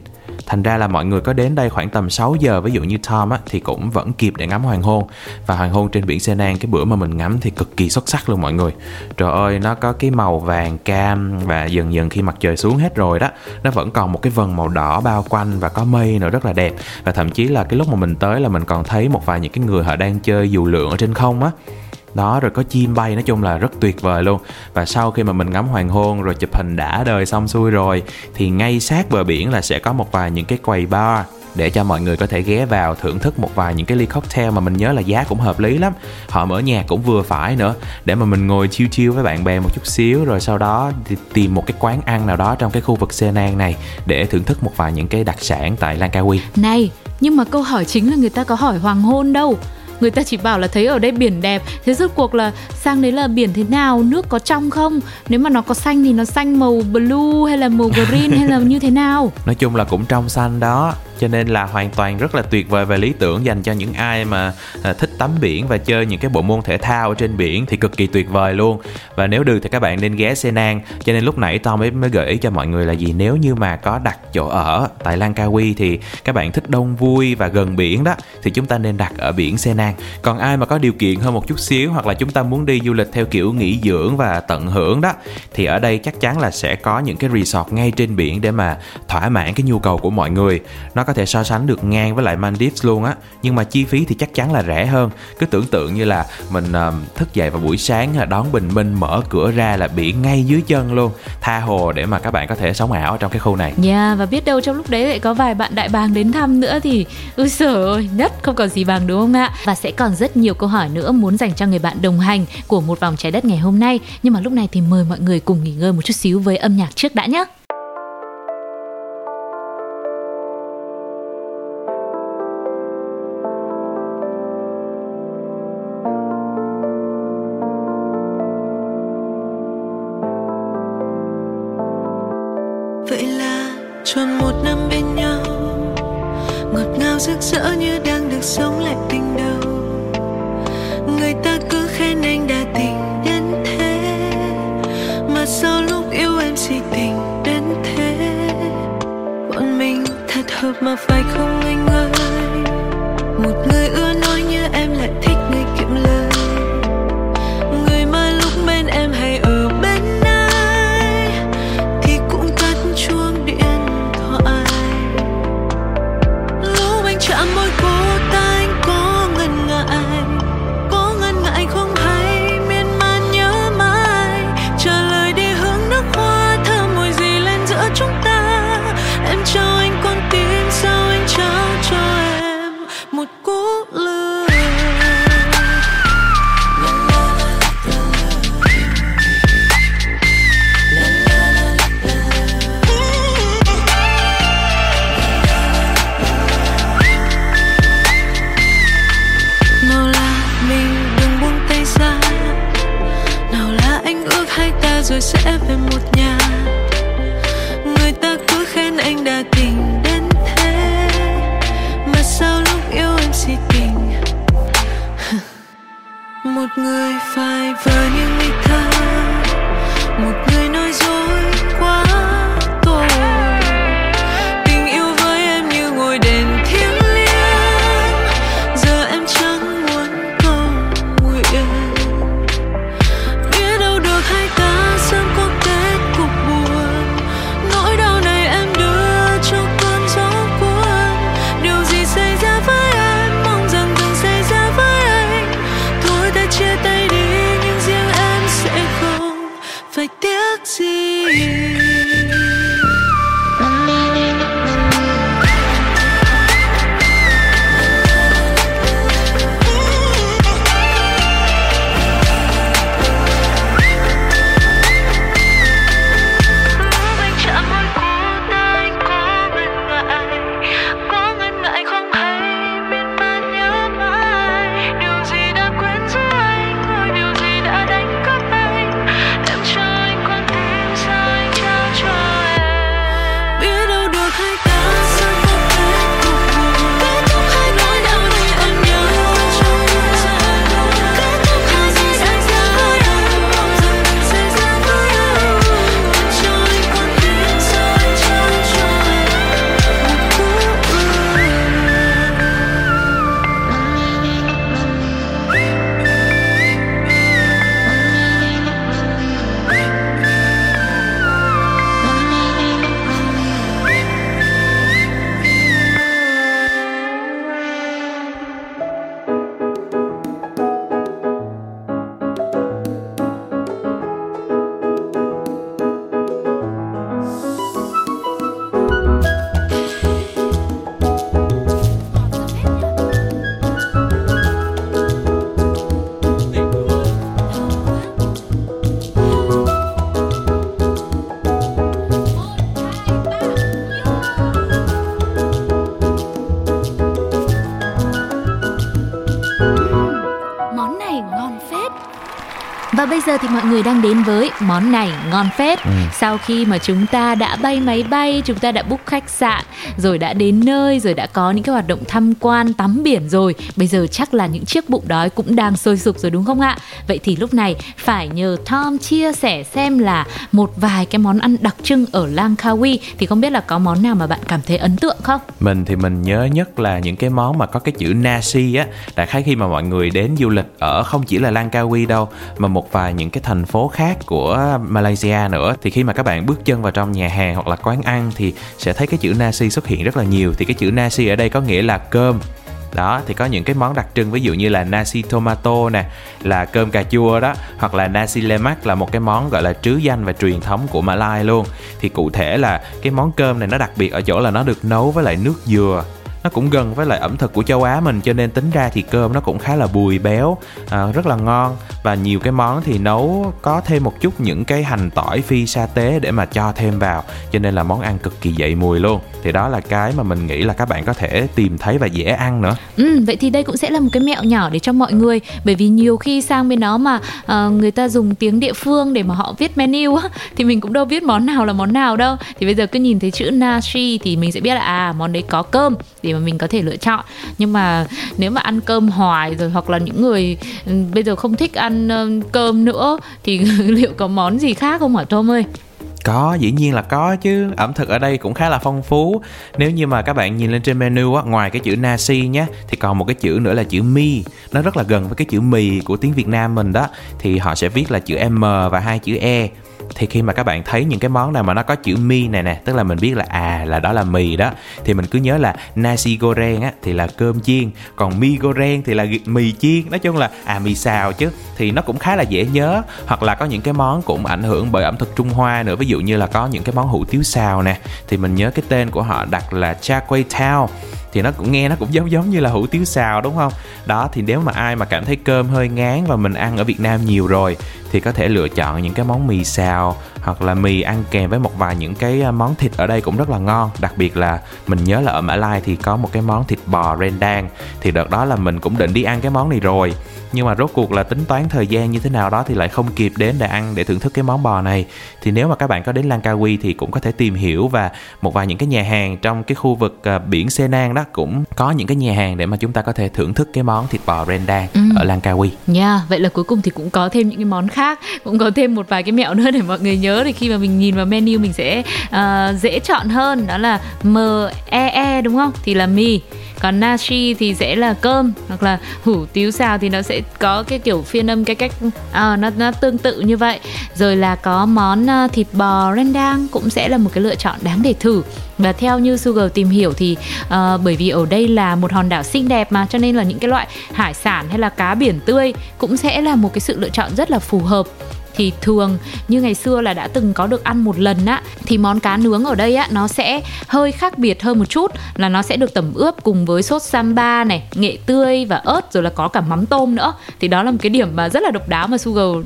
S2: thành ra là mọi người có đến đây khoảng tầm 6 giờ, ví dụ như Tom á, thì cũng vẫn kịp để ngắm hoàng hôn. Và hoàng hôn trên biển Senan cái bữa mà mình ngắm thì cực kỳ xuất sắc luôn mọi người. Trời ơi, nó có cái màu vàng cam và dần dần khi mặt trời xuống hết rồi đó, nó vẫn còn một cái vần màu đỏ bao quanh và có mây nữa, rất là đẹp. Và thậm chí là cái lúc mà mình tới là mình còn thấy một vài những cái người họ đang chơi dù lượn ở trên không á đó, rồi có chim bay, nói chung là rất tuyệt vời luôn. Và sau khi mà mình ngắm hoàng hôn, rồi chụp hình đã đời xong xuôi rồi, thì ngay sát bờ biển là sẽ có một vài những cái quầy bar để cho mọi người có thể ghé vào thưởng thức một vài những cái ly cocktail mà mình nhớ là giá cũng hợp lý lắm. Họ mở nhạc cũng vừa phải nữa. Để mà mình ngồi chiêu chiêu với bạn bè một chút xíu, rồi sau đó thì tìm một cái quán ăn nào đó trong cái khu vực Senang này để thưởng thức một vài những cái đặc sản tại Langkawi.
S1: Này, nhưng mà câu hỏi chính là người ta có hỏi hoàng hôn đâu người ta chỉ bảo là thấy ở đây biển đẹp, thế rốt cuộc là sang đấy là biển thế nào, nước có trong không? Nếu mà nó có xanh thì nó xanh màu blue hay là màu green hay là như thế nào?
S2: Nói chung là cũng trong xanh đó cho nên là hoàn toàn rất là tuyệt vời và lý tưởng dành cho những ai mà à, thích tắm biển và chơi những cái bộ môn thể thao ở trên biển thì cực kỳ tuyệt vời luôn. Và nếu được thì các bạn nên ghé Senang cho nên lúc nãy Tom mới mới gợi ý cho mọi người là gì? Nếu như mà có đặt chỗ ở tại Langkawi thì các bạn thích đông vui và gần biển đó, thì chúng ta nên đặt ở biển Senang còn ai mà có điều kiện hơn một chút xíu hoặc là chúng ta muốn đi du lịch theo kiểu nghỉ dưỡng và tận hưởng đó, thì ở đây chắc chắn là sẽ có những cái resort ngay trên biển để mà thỏa mãn cái nhu cầu của mọi người. Nó có thể so sánh được ngang với lại Maldives luôn á. Nhưng mà chi phí thì chắc chắn là rẻ hơn. Cứ tưởng tượng như là mình uh, thức dậy vào buổi sáng đón bình minh mở cửa ra là biển ngay dưới chân luôn. Tha hồ để mà các bạn có thể sống ảo ở trong cái khu này.
S1: Nha yeah, và biết đâu trong lúc đấy lại có vài bạn đại bàng đến thăm nữa thì ui trời ơi nhất không còn gì bằng đúng không ạ? Và sẽ còn rất nhiều câu hỏi nữa muốn dành cho người bạn đồng hành của một vòng trái đất ngày hôm nay. Nhưng mà lúc này thì mời mọi người cùng nghỉ ngơi một chút xíu với âm nhạc trước đã nhé
S3: vậy là tròn một năm bên nhau. Ngọt ngào rực rỡ như đang được sống lại tình đầu. Người ta cứ khen anh đã tình đến thế. Mà sao lúc yêu em si tình đến thế. Bọn mình thật hợp mà phải không anh ơi. Một người tình đến thế, mà sao lúc yêu em si tình? Một người phải
S1: với những giờ thì mọi người đang đến với món này ngon phết.
S2: Ừ.
S1: Sau khi mà chúng ta đã bay máy bay, chúng ta đã book khách sạn, rồi đã đến nơi, rồi đã có những cái hoạt động tham quan, tắm biển rồi. Bây giờ chắc là những chiếc bụng đói cũng đang sôi sục rồi đúng không ạ? Vậy thì lúc này phải nhờ Tom chia sẻ xem là một vài cái món ăn đặc trưng ở Langkawi thì không biết là có món nào mà bạn cảm thấy ấn tượng không?
S2: mình thì mình nhớ nhất là những cái món mà có cái chữ nasi á đại khái khi mà mọi người đến du lịch ở không chỉ là Langkawi đâu mà một vài những cái thành phố khác của Malaysia nữa thì khi mà các bạn bước chân vào trong nhà hàng hoặc là quán ăn thì sẽ thấy cái chữ nasi xuất hiện rất là nhiều, thì cái chữ nasi ở đây có nghĩa là cơm. Đó, thì có những cái món đặc trưng, ví dụ như là nasi tomato nè, là cơm cà chua đó, hoặc là nasi lemak là một cái món gọi là trứ danh và truyền thống của Malai luôn. Thì cụ thể là cái món cơm này nó đặc biệt ở chỗ là nó được nấu với lại nước dừa nó cũng gần với lại ẩm thực của châu Á mình cho nên tính ra thì cơm nó cũng khá là bùi béo à, rất là ngon. Và nhiều cái món thì nấu có thêm một chút những cái hành tỏi phi sa tế để mà cho thêm vào cho nên là món ăn cực kỳ dậy mùi luôn. Thì đó là cái mà mình nghĩ là các bạn có thể tìm thấy và dễ ăn nữa.
S1: Ừ, vậy thì đây cũng sẽ là một cái mẹo nhỏ để cho mọi người bởi vì nhiều khi sang bên đó mà uh, người ta dùng tiếng địa phương để mà họ viết menu á thì mình cũng đâu biết món nào là món nào đâu. Thì bây giờ cứ nhìn thấy chữ nasi thì mình sẽ biết là à món đấy có cơm. Để mà mình có thể lựa chọn nhưng mà nếu mà ăn cơm hoài rồi hoặc là những người ừ, bây giờ không thích ăn cơm nữa thì liệu có món gì khác không hả Tom ơi?
S2: Có, dĩ nhiên là có chứ. Ẩm thực ở đây cũng khá là phong phú. Nếu như mà các bạn nhìn lên trên menu á, ngoài cái chữ nasi nhé, thì còn một cái chữ nữa là chữ mi. Nó rất là gần với cái chữ mì của tiếng Việt Nam mình đó. Thì họ sẽ viết là chữ M và hai chữ E thì khi mà các bạn thấy những cái món nào mà nó có chữ mi này nè, tức là mình biết là à là đó là mì đó, thì mình cứ nhớ là nasi goreng á, thì là cơm chiên, còn mi goreng thì là mì chiên. Nói chung là à mì xào chứ, thì nó cũng khá là dễ nhớ. Hoặc là có những cái món cũng ảnh hưởng bởi ẩm thực Trung Hoa nữa, ví dụ như là có những cái món hủ tiếu xào nè, thì mình nhớ cái tên của họ đặt là cha quay tao thì nó cũng nghe nó cũng giống giống như là hủ tiếu xào, đúng không? Đó, thì nếu mà ai mà cảm thấy cơm hơi ngán và mình ăn ở Việt Nam nhiều rồi, thì có thể lựa chọn những cái món mì xào hoặc là mì ăn kèm với một vài những cái à, món thịt ở đây cũng rất là ngon. Đặc biệt là mình nhớ là ở Mã Lai thì có một cái món thịt bò rendang. Thì đợt đó là mình cũng định đi ăn cái món này rồi. Nhưng mà rốt cuộc là tính toán thời gian như thế nào đó thì lại không kịp đến để ăn để thưởng thức cái món bò này. Thì nếu mà các bạn có đến Langkawi thì cũng có thể tìm hiểu và một vài những cái nhà hàng trong cái khu vực à, biển Senang đó cũng có những cái nhà hàng để mà chúng ta có thể thưởng thức cái món thịt bò rendang
S1: Ừ.
S2: ở Langkawi
S1: Nha, vậy là cuối cùng thì cũng có thêm những cái món khác, cũng có thêm một vài cái mẹo nữa để mọi người nhớ thì khi mà mình nhìn vào menu mình sẽ uh, dễ chọn hơn, đó là M E E đúng không? Thì là mì. Còn nashi thì sẽ là cơm hoặc là hủ tiếu xào thì nó sẽ có cái kiểu phiên âm cái cách à, nó nó tương tự như vậy. Rồi là có món uh, thịt bò rendang cũng sẽ là một cái lựa chọn đáng để thử. Và theo như Sugar tìm hiểu thì uh, bởi vì ở đây là một hòn đảo xinh đẹp mà cho nên là những cái loại hải sản hay là cá biển tươi cũng sẽ là một cái sự lựa chọn rất là phù hợp thì thường. Như ngày xưa là đã từng có được ăn một lần á thì món cá nướng ở đây á nó sẽ hơi khác biệt hơn một chút. Là nó sẽ được tẩm ướp cùng với sốt samba này nghệ tươi và ớt rồi là có cả mắm tôm nữa. Thì đó là một cái điểm mà rất là độc đáo mà Sugar uh,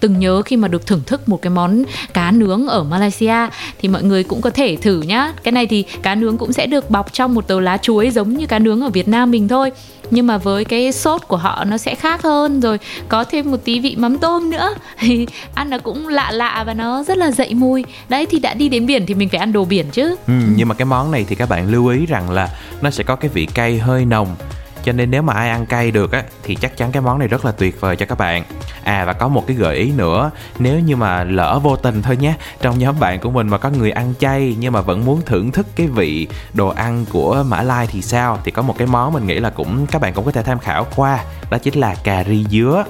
S1: từng nhớ khi mà được thưởng thức một cái món cá nướng ở Malaysia. Thì mọi người cũng có thể thử nhá. Cái này thì cá nướng cũng sẽ được bọc trong một tờ lá chuối giống như cá nướng ở Việt Nam mình thôi nhưng mà với cái sốt của họ nó sẽ khác hơn. Rồi có thêm một tí vị mắm tôm nữa. Thì ăn nó cũng lạ lạ và nó rất là dậy mùi. Đấy thì đã đi đến biển thì mình phải ăn đồ biển chứ.
S2: Ừ, nhưng mà cái món này thì các bạn lưu ý rằng là nó sẽ có cái vị cay hơi nồng cho nên nếu mà ai ăn cay được á, thì chắc chắn cái món này rất là tuyệt vời cho các bạn. À và có một cái gợi ý nữa. Nếu như mà lỡ vô tình thôi nhé, trong nhóm bạn của mình mà có người ăn chay nhưng mà vẫn muốn thưởng thức cái vị đồ ăn của mã lai thì sao? Thì có một cái món mình nghĩ là cũng, các bạn cũng có thể tham khảo qua, đó chính là cà ri dứa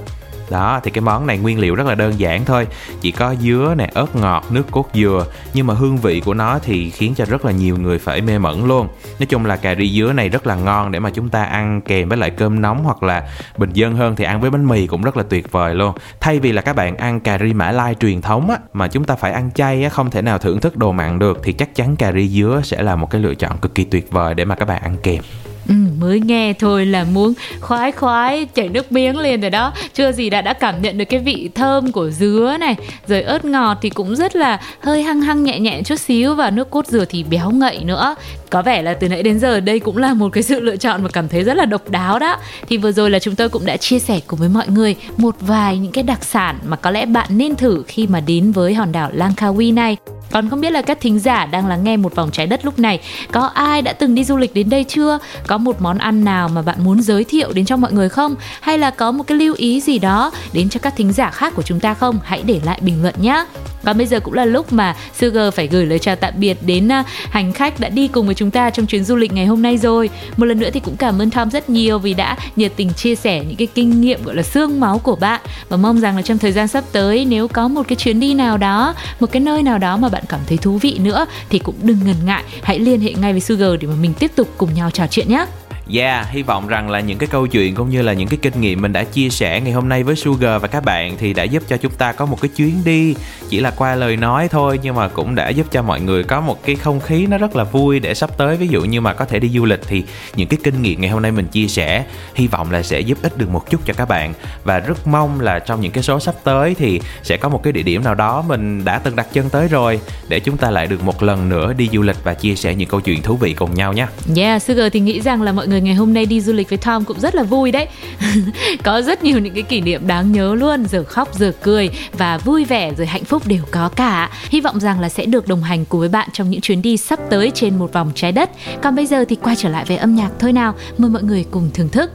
S2: đó, thì cái món này nguyên liệu rất là đơn giản thôi. Chỉ có dứa nè, ớt ngọt, nước cốt dừa. Nhưng mà hương vị của nó thì khiến cho rất là nhiều người phải mê mẩn luôn. Nói chung là cà ri dứa này rất là ngon để mà chúng ta ăn kèm với lại cơm nóng hoặc là bình dân hơn thì ăn với bánh mì cũng rất là tuyệt vời luôn. Thay vì là các bạn ăn cà ri mã lai truyền thống á, mà chúng ta phải ăn chay á, không thể nào thưởng thức đồ mặn được, thì chắc chắn cà ri dứa sẽ là một cái lựa chọn cực kỳ tuyệt vời để mà các bạn ăn kèm.
S1: Ừ, mới nghe thôi là muốn khoái khoái chảy nước miếng liền rồi đó. Chưa gì đã đã cảm nhận được cái vị thơm của dứa này. Rồi ớt ngọt thì cũng rất là hơi hăng hăng nhẹ nhẹ chút xíu và nước cốt dừa thì béo ngậy nữa có vẻ là từ nãy đến giờ đây cũng là một cái sự lựa chọn mà cảm thấy rất là độc đáo đó thì vừa rồi là chúng tôi cũng đã chia sẻ cùng với mọi người một vài những cái đặc sản mà có lẽ bạn nên thử khi mà đến với hòn đảo Langkawi này còn không biết là các thính giả đang lắng nghe một vòng trái đất lúc này, có ai đã từng đi du lịch đến đây chưa? Có một món ăn nào mà bạn muốn giới thiệu đến cho mọi người không? Hay là có một cái lưu ý gì đó đến cho các thính giả khác của chúng ta không? Hãy để lại bình luận nhé. Còn bây giờ cũng là lúc mà Sugar phải gửi lời chào tạm biệt đến à, hành khách đã đi cùng với chúng ta trong chuyến du lịch ngày hôm nay rồi. Một lần nữa thì cũng cảm ơn Tom rất nhiều vì đã nhiệt tình chia sẻ những cái kinh nghiệm gọi là xương máu của bạn và mong rằng là trong thời gian sắp tới nếu có một cái chuyến đi nào đó, một cái nơi nào đó mà bạn cảm thấy thú vị nữa thì cũng đừng ngần ngại, hãy liên hệ ngay với Sugar để mà mình tiếp tục cùng nhau trò chuyện nhé.
S2: Yeah, hy vọng rằng là những cái câu chuyện cũng như là những cái kinh nghiệm mình đã chia sẻ ngày hôm nay với Sugar và các bạn thì đã giúp cho chúng ta có một cái chuyến đi. Chỉ là qua lời nói thôi nhưng mà cũng đã giúp cho mọi người có một cái không khí nó rất là vui để sắp tới. Ví dụ như mà có thể đi du lịch thì những cái kinh nghiệm ngày hôm nay mình chia sẻ hy vọng là sẽ giúp ích được một chút cho các bạn. Và rất mong là trong những cái số sắp tới thì sẽ có một cái địa điểm nào đó mình đã từng đặt chân tới rồi để chúng ta lại được một lần nữa đi du lịch và chia sẻ những câu chuyện thú vị cùng nhau nhé.
S1: Yeah, Sugar thì nghĩ rằng là mọi người ngày hôm nay đi du lịch với Tom cũng rất là vui đấy. Có rất nhiều những cái kỷ niệm đáng nhớ luôn, giờ khóc, giờ cười và vui vẻ rồi hạnh phúc đều có cả. Hy vọng rằng là sẽ được đồng hành cùng với bạn trong những chuyến đi sắp tới trên một vòng trái đất. Còn bây giờ thì quay trở lại với âm nhạc thôi nào. Mời mọi người cùng thưởng thức.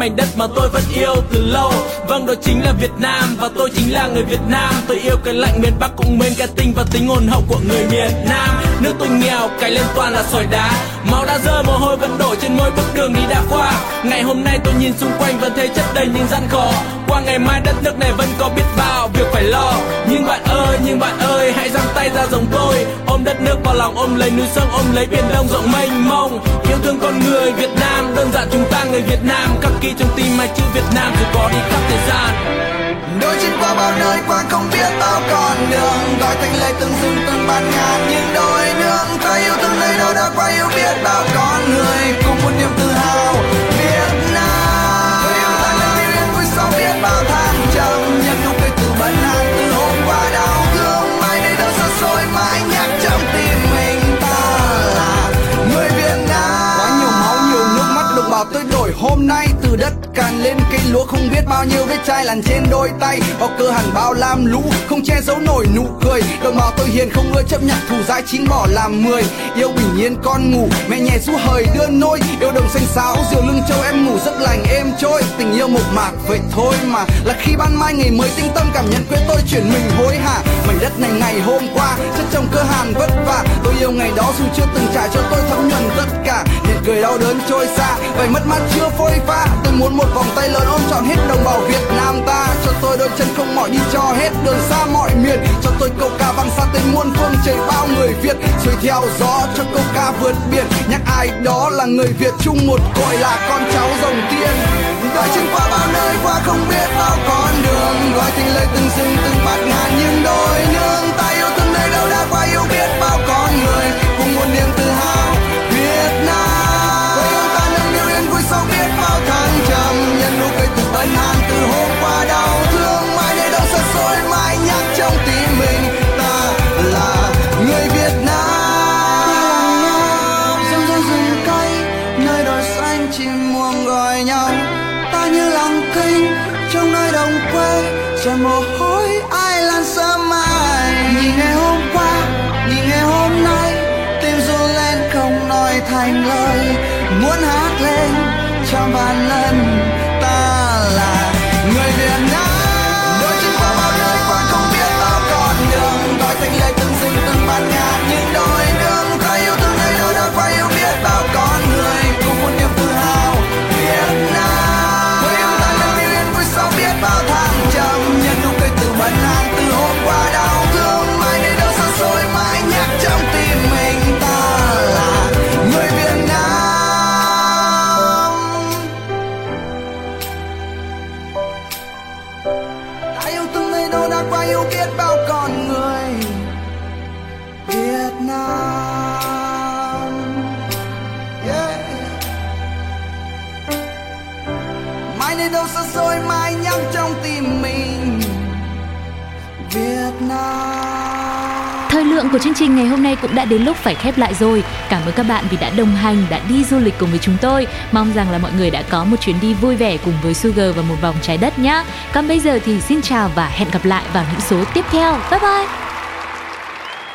S4: Mảnh đất mà tôi vẫn yêu từ lâu. Vâng đó chính là Việt Nam và tôi chính là người Việt Nam. Tôi yêu cái lạnh miền Bắc cũng mến cái tinh và tính hồn hậu của người miền Nam. Nước tôi nghèo cái lên toàn là sỏi đá. Máu đã rơi mồ hôi vẫn đổ trên mỗi bước đường đi đã qua. Ngày hôm nay tôi nhìn xung quanh vẫn thấy chất đầy những gian khó qua ngày mai đất nước này vẫn có biết bao việc phải lo. Nhưng bạn ơi, nhưng bạn ơi, hãy giang tay ra giống tôi ôm đất nước vào lòng, ôm lấy núi sông, ôm lấy biển đông rộng mênh mông. Yêu thương con người Việt Nam, đơn giản chúng ta người Việt Nam. Khắc ghi trong tim hai chữ Việt Nam dù có đi khắp thời gian.
S5: Đôi chân qua bao nơi qua không biết bao con đường. Gọi thành lời từng rừng từng bạt ngàn những đôi nương. Ta yêu thương nơi đâu đã qua yêu biết bao con người. Nước tôi đổi hôm nay từ đất càn lên cây lúa, không biết bao nhiêu vết chai lằn trên đôi tay. Bao cơ hẳn bao lam lũ, không che giấu nổi nụ cười. Đồng bào tôi hiền không ưa chấp nhận thù dai chín bỏ làm mười. Yêu bình yên con ngủ, mẹ nhẹ rũ hời đưa nôi. Yêu đồng xanh xáo diều lưng châu em ngủ, giấc lành êm trôi. Tình yêu một mạc, vậy thôi mà. Là khi ban mai ngày mới tinh tâm cảm nhận quê tôi chuyển mình hối hả. Mảnh đất này ngày hôm qua, chất trong cơ hàn vất vả. Tôi yêu ngày đó dù chưa từng trải cho tôi thấm nhuần tất cả. Hiện cười đau đớn trôi xa. Vậy mất mát chưa phôi pha. Tôi muốn một vòng tay lớn ôm trọn hết đồng bào Việt Nam ta. Cho tôi đôi chân không mỏi đi cho hết đường xa mọi miền. Cho tôi câu ca vang xa tên muôn phương trời bao người Việt. Xuôi theo gió cho câu ca vượt biển. Nhắc ai đó là người Việt chung một cội là con cháu dòng tiên đã chân qua bao nơi qua không biết bao con đường. Gọi tình lời từng rừng từng bạt ngàn những đôi nương
S1: đã đến lúc phải khép lại rồi. Cảm ơn các bạn vì đã đồng hành, đã đi du lịch cùng với chúng tôi. Mong rằng là mọi người đã có một chuyến đi vui vẻ cùng với Sugar và một vòng trái đất nhé. Còn bây giờ thì xin chào và hẹn gặp lại vào những số tiếp theo. Bye bye!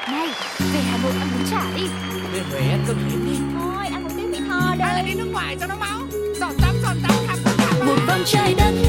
S6: Này, về Hà Nội ăn bún chả đi
S4: Về Huế ăn cơm hến đi
S6: Thôi, ăn một tiếng mì thò đây Hay là đi nước ngoài cho nó máu Giọt tắm, giọt tắm, khắp khắp khắp
S3: một vòng trái đất